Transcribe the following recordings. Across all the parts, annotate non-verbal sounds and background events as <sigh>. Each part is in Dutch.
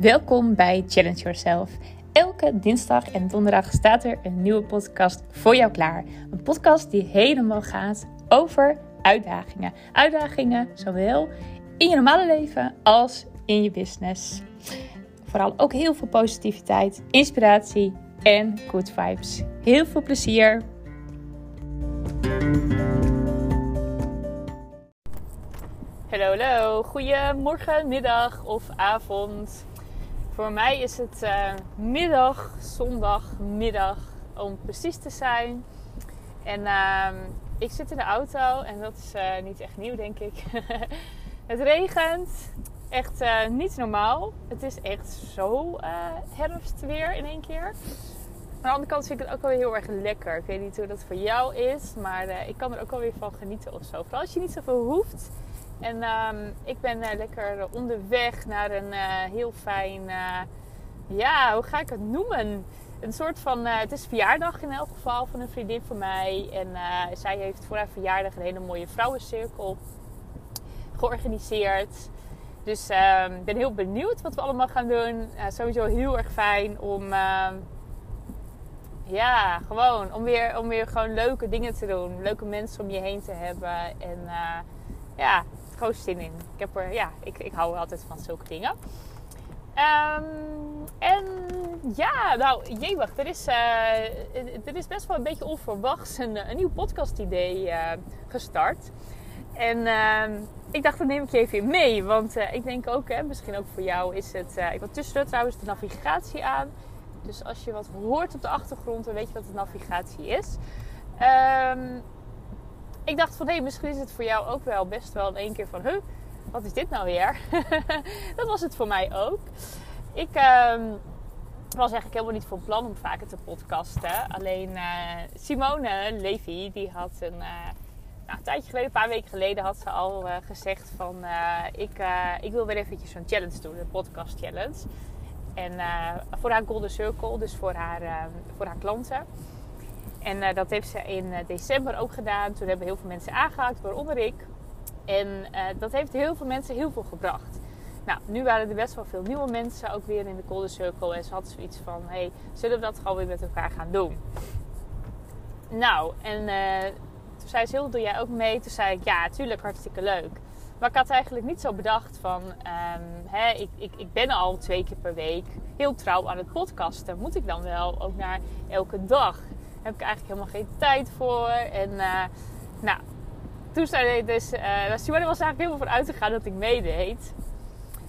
Welkom bij Challenge Yourself. Elke dinsdag en donderdag staat er een nieuwe podcast voor jou klaar. Een podcast die helemaal gaat over uitdagingen. Uitdagingen zowel in je normale leven als in je business. Vooral ook heel veel positiviteit, inspiratie en good vibes. Heel veel plezier. Hallo, hallo. Goedemorgen, middag of avond. Voor mij is het uh, middag, zondagmiddag om precies te zijn. En uh, ik zit in de auto en dat is uh, niet echt nieuw, denk ik. <laughs> het regent. Echt uh, niet normaal. Het is echt zo herfst weer in één keer. Aan de andere kant vind ik het ook wel heel erg lekker. Ik weet niet hoe dat voor jou is, maar ik kan er ook wel weer van genieten of zo. Vooral als je niet zoveel hoeft. En um, ik ben uh, lekker onderweg naar een uh, heel fijn, uh, ja, hoe ga ik het noemen? Een soort van, het is verjaardag in elk geval van een vriendin van mij. En zij heeft voor haar verjaardag een hele mooie vrouwencirkel georganiseerd. Dus ehm, ik ben heel benieuwd wat we allemaal gaan doen. sowieso heel erg fijn om, ehm, ja, gewoon om weer, om weer gewoon leuke dingen te doen. Leuke mensen om je heen te hebben. En ja, gewoon zin in. Ik, heb er, ja, ik, ik hou altijd van zulke dingen. Um, en ja, nou, jee, er is, uh, er is best wel een beetje onverwachts een, nieuw podcast-idee uh, gestart. En uh, ik dacht, dat neem ik je even mee. Want uh, ik denk ook, hè, misschien ook voor jou is het... ik wil tussendoor trouwens de navigatie aan. Dus als je wat hoort op de achtergrond, dan weet je wat de navigatie is. Um, ik dacht van hé, misschien is het voor jou ook wel best wel in één keer van, huh, wat is dit nou weer? <laughs> dat was het voor mij ook. Ik uh, was eigenlijk helemaal niet van plan om vaker te podcasten. Alleen uh, Simone Levy, die had een, uh, nou, tijdje geleden, een paar weken geleden, had ze al uh, gezegd van ik, ik wil weer eventjes zo'n challenge doen, een podcast challenge. En voor haar Golden Circle, dus voor haar, ehm, voor haar klanten. En uh, dat heeft ze in uh, december ook gedaan. Toen hebben heel veel mensen aangehaakt, waaronder ik. En uh, dat heeft heel veel mensen heel veel gebracht. Nou, nu waren er best wel veel nieuwe mensen ook weer in de Golden Circle. En ze had zoiets van, hey, zullen we dat gewoon weer met elkaar gaan doen? Nou, en toen zei ze, heel, doe jij ook mee? Toen zei ik, ja, tuurlijk, hartstikke leuk. Maar ik had eigenlijk niet zo bedacht van, um, hè, ik, ik, ik ben al twee keer per week heel trouw aan het podcasten. Moet ik dan wel ook naar elke dag? Heb ik eigenlijk helemaal geen tijd voor. En uh, nou, toen zei dus, uh, was eigenlijk helemaal van uitgegaan dat ik meedeed.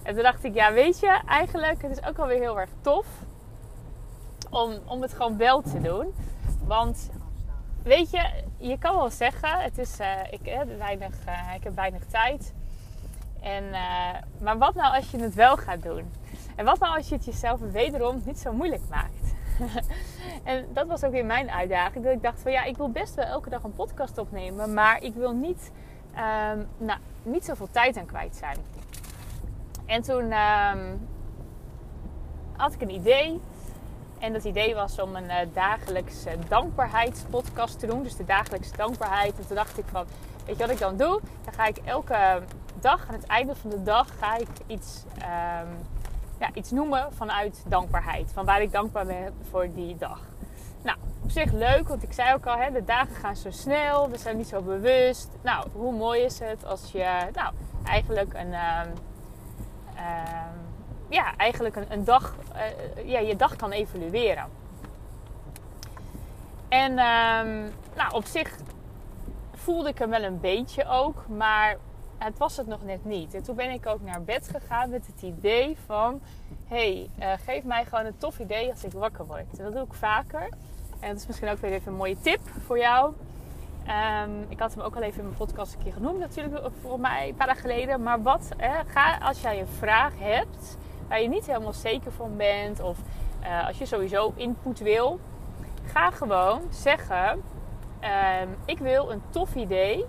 En toen dacht ik, ja weet je, eigenlijk, het is ook alweer heel erg tof om, om het gewoon wel te doen. Want weet je, je kan wel zeggen, het is, uh, ik, uh, weinig, ik heb weinig tijd. En, maar wat nou als je het wel gaat doen? En wat nou als je het jezelf wederom niet zo moeilijk maakt? <laughs> en dat was ook weer mijn uitdaging. Dat ik dacht van ja, ik wil best wel elke dag een podcast opnemen. Maar ik wil niet, um, nou, niet zoveel tijd aan kwijt zijn. En toen um, had ik een idee. En dat idee was om een uh, dagelijkse dankbaarheidspodcast te doen. Dus de dagelijkse dankbaarheid. En toen dacht ik van, weet je wat ik dan doe? Dan ga ik elke dag, aan het einde van de dag, ga ik iets... Um, ja, iets noemen vanuit dankbaarheid. Van waar ik dankbaar ben voor die dag. Nou, op zich leuk, want ik zei ook al, hè, de dagen gaan zo snel, we zijn niet zo bewust. Nou, hoe mooi is het als je nou, eigenlijk een, uh, uh, ja, eigenlijk een, een dag, uh, ja, je dag kan evalueren. En ehm, nou, op zich voelde ik hem wel een beetje ook, maar het was het nog net niet. En toen ben ik ook naar bed gegaan met het idee van... hey, uh, geef mij gewoon een tof idee als ik wakker word. Dat doe ik vaker. En dat is misschien ook weer even een mooie tip voor jou. Um, ik had hem ook al even in mijn podcast een keer genoemd natuurlijk voor mij een paar dagen geleden. Maar wat, ga als jij een vraag hebt waar je niet helemaal zeker van bent... of uh, als je sowieso input wil... ga gewoon zeggen... Um, ik wil een tof idee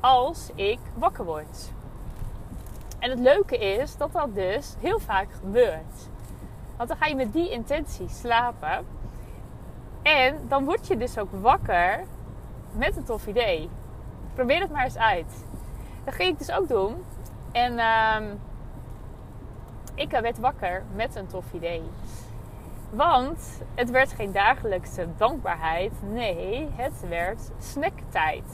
als ik wakker word. En het leuke is dat dat dus heel vaak gebeurt. Want dan ga je met die intentie slapen. En dan word je dus ook wakker met een tof idee. Probeer het maar eens uit. Dat ging ik dus ook doen. En um, ik werd wakker met een tof idee. Want het werd geen dagelijkse dankbaarheid. Nee, het werd snacktijd.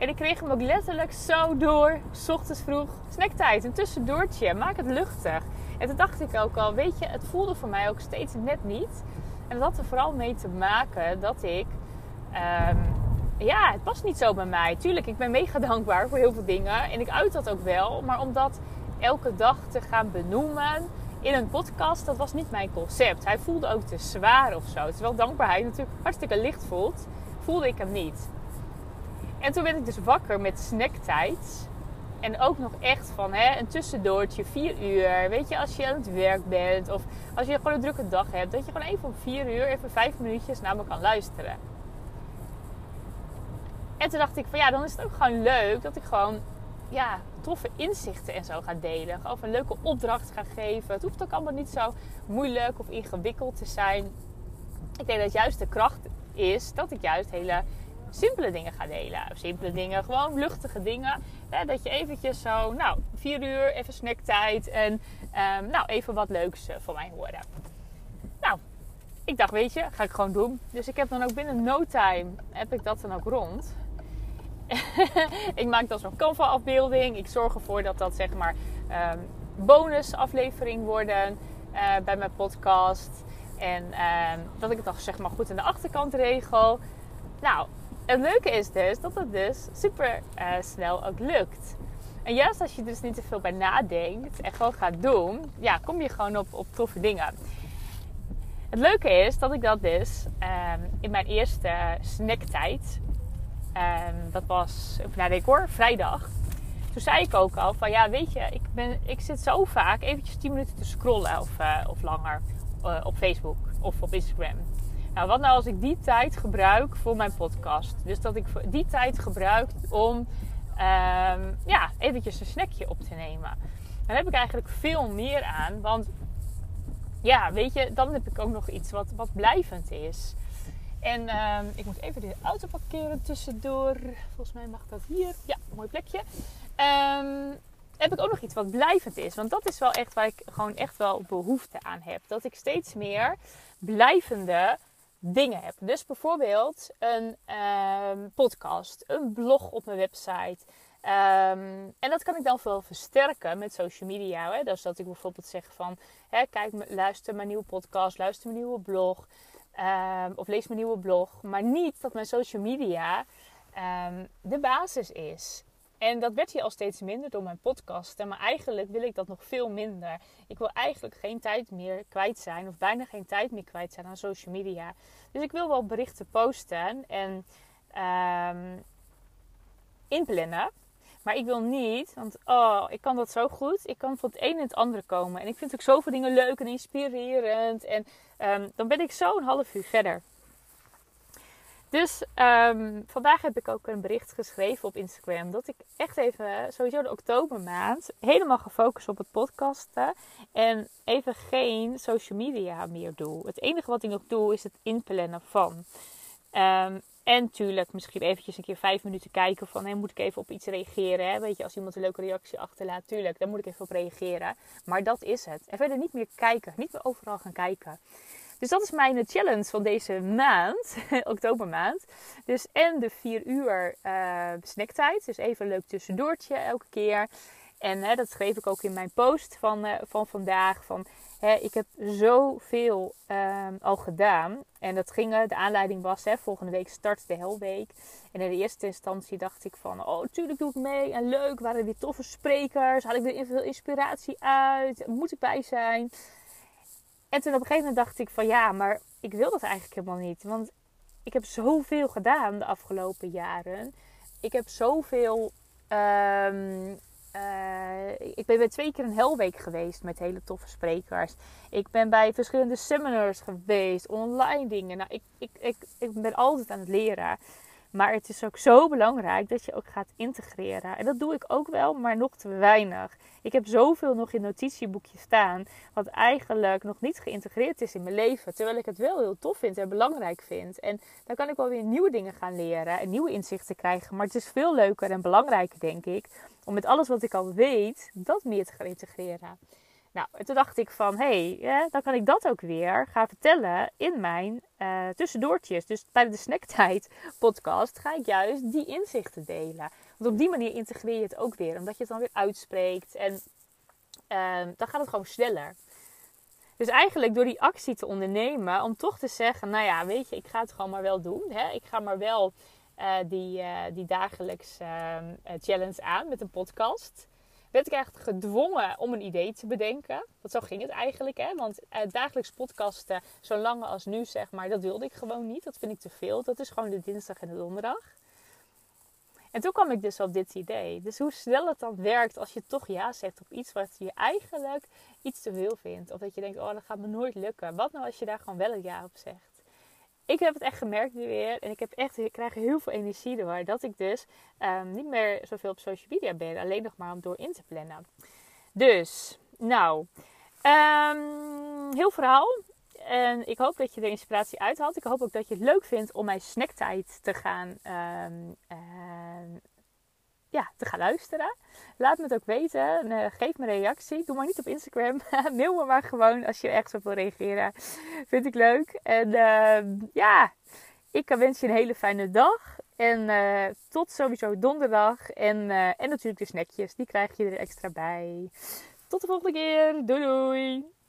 En ik kreeg hem ook letterlijk zo door, s ochtends vroeg, snacktijd, een tussendoortje, maak het luchtig. En toen dacht ik ook al, weet je, het voelde voor mij ook steeds net niet. En dat had er vooral mee te maken dat ik, um, ja, het past niet zo bij mij. Tuurlijk, ik ben mega <laughs> dankbaar voor heel veel dingen en ik uit dat ook wel. Maar om dat elke dag te gaan benoemen in een podcast, dat was niet mijn concept. Hij voelde ook te zwaar of zo. Terwijl dankbaarheid natuurlijk hartstikke licht voelt, voelde ik hem niet. En toen werd ik dus wakker met snacktijd. En ook nog echt van hè, een tussendoortje, vier uur. Weet je, als je aan het werk bent of als je gewoon een drukke dag hebt, dat je gewoon even om vier uur, even vijf minuutjes naar me kan luisteren. En toen dacht ik van ja, dan is het ook gewoon leuk dat ik gewoon ja, toffe inzichten en zo ga delen. Of een leuke opdracht ga geven. Het hoeft ook allemaal niet zo moeilijk of ingewikkeld te zijn. Ik denk dat juist de kracht is dat ik juist hele simpele dingen ga delen. Simpele dingen, gewoon luchtige dingen. Hè, dat je eventjes zo, nou, vier uur, even snacktijd en um, nou, even wat leuks uh, van mij horen. Nou, ik dacht, weet je, ga ik gewoon doen. Dus ik heb dan ook binnen no time, heb ik dat dan ook rond. <laughs> ik maak dan zo'n Canva afbeelding. Ik zorg ervoor dat dat zeg maar um, bonus aflevering worden uh, bij mijn podcast. En um, dat ik het dan zeg maar goed aan de achterkant regel. Nou, het leuke is dus dat het dus super uh, snel ook lukt. En juist als je dus niet te veel bij nadenkt en gewoon gaat doen, ja, kom je gewoon op, op toffe dingen. Het leuke is dat ik dat dus um, in mijn eerste snacktijd, um, dat was, even naar decor, vrijdag. Toen zei ik ook al van ja, weet je, ik, ben, ik zit zo vaak eventjes 10 minuten te scrollen of, uh, of langer uh, op Facebook of op Instagram. Nou, wat nou als ik die tijd gebruik voor mijn podcast? Dus dat ik die tijd gebruik om um, ja, eventjes een snackje op te nemen. Dan heb ik eigenlijk veel meer aan. Want ja, weet je, dan heb ik ook nog iets wat, wat blijvend is. En um, ik moet even de auto parkeren tussendoor. Volgens mij mag dat hier. Ja, mooi plekje. Um, heb ik ook nog iets wat blijvend is. Want dat is wel echt waar ik gewoon echt wel behoefte aan heb. Dat ik steeds meer blijvende dingen heb. Dus bijvoorbeeld een um, podcast, een blog op mijn website. Um, en dat kan ik dan veel versterken met social media. Hè? Dus dat ik bijvoorbeeld zeg van, hè, kijk, luister mijn nieuwe podcast, luister mijn nieuwe blog. Um, of lees mijn nieuwe blog. Maar niet dat mijn social media de basis is. En dat werd hier al steeds minder door mijn podcast. Maar eigenlijk wil ik dat nog veel minder. Ik wil eigenlijk geen tijd meer kwijt zijn. Of bijna geen tijd meer kwijt zijn aan social media. Dus ik wil wel berichten posten en um, inplannen. Maar ik wil niet, want oh, ik kan dat zo goed. Ik kan van het een in het andere komen. En ik vind ook zoveel dingen leuk en inspirerend. En um, dan ben ik zo een half uur verder. Dus um, vandaag heb ik ook een bericht geschreven op Instagram. Dat ik echt even, sowieso de oktobermaand, helemaal gefocust op het podcasten. En even geen social media meer doe. Het enige wat ik nog doe is het inplannen van. Um, en natuurlijk misschien eventjes een keer vijf minuten kijken van... Moet ik even op iets reageren? Hè? Weet je, als iemand een leuke reactie achterlaat, tuurlijk, daar moet ik even op reageren. Maar dat is het. En verder niet meer kijken. Niet meer overal gaan kijken. Dus dat is mijn challenge van deze maand, <laughs> oktobermaand. Dus en de 4 uur uh, snacktijd. Dus even een leuk tussendoortje elke keer. En hè, dat schreef ik ook in mijn post van, uh, van vandaag. Van, hè, ik heb zoveel uh, al gedaan. En dat ging, de aanleiding was, hè, volgende week start de Helweek. En in de eerste instantie dacht ik van, oh tuurlijk doe ik mee. En leuk, waren er weer toffe sprekers. Had ik weer veel inspiratie uit. Moet ik bij zijn? En toen op een gegeven moment dacht ik van ja, maar ik wil dat eigenlijk helemaal niet. Want ik heb zoveel gedaan de afgelopen jaren. Ik heb zoveel. Um, ik ben bij twee keer een helweek geweest met hele toffe sprekers. Ik ben bij verschillende seminars geweest, online dingen. Nou, ik, ik, ik, ik ben altijd aan het leren. Maar het is ook zo belangrijk dat je ook gaat integreren. En dat doe ik ook wel, maar nog te weinig. Ik heb zoveel nog in notitieboekje staan, wat eigenlijk nog niet geïntegreerd is in mijn leven. Terwijl ik het wel heel tof vind en belangrijk vind. En dan kan ik wel weer nieuwe dingen gaan leren en nieuwe inzichten krijgen. Maar het is veel leuker en belangrijker, denk ik, om met alles wat ik al weet, dat meer te gaan integreren. Nou, en toen dacht ik van, hé, hey, dan kan ik dat ook weer gaan vertellen in mijn uh, tussendoortjes. Dus tijdens de snacktijd podcast ga ik juist die inzichten delen. Want op die manier integreer je het ook weer, omdat je het dan weer uitspreekt. En uh, dan gaat het gewoon sneller. Dus eigenlijk door die actie te ondernemen, om toch te zeggen, nou ja, weet je, ik ga het gewoon maar wel doen. Hè? Ik ga maar wel uh, die, uh, die dagelijks ehm, challenge aan met een podcast werd ik eigenlijk gedwongen om een idee te bedenken. Want zo ging het eigenlijk. Hè? Want uh, dagelijks podcasten, zo lang als nu zeg maar, dat wilde ik gewoon niet. Dat vind ik te veel. Dat is gewoon de dinsdag en de donderdag. En toen kwam ik dus op dit idee. Dus hoe snel het dan werkt als je toch ja zegt op iets wat je eigenlijk iets te veel vindt. Of dat je denkt, oh dat gaat me nooit lukken. Wat nou als je daar gewoon wel een ja op zegt? Ik heb het echt gemerkt nu weer. En ik, heb echt, ik krijg heel veel energie door. Dat ik dus um, niet meer zoveel op social media ben. Alleen nog maar om door in te plannen. Dus, nou. Um, heel verhaal. En ik hoop dat je er inspiratie uit haalt. Ik hoop ook dat je het leuk vindt om mijn snacktijd te gaan um, ja, te gaan luisteren. Laat me het ook weten. Uh, geef me een reactie. Doe maar niet op Instagram. <laughs> Mail me maar gewoon als je ergens op wil reageren. Vind ik leuk. En uh, ja, ik wens je een hele fijne dag. En uh, tot sowieso donderdag. En, eh, en natuurlijk de snackjes. Die krijg je er extra bij. Tot de volgende keer. Doei doei.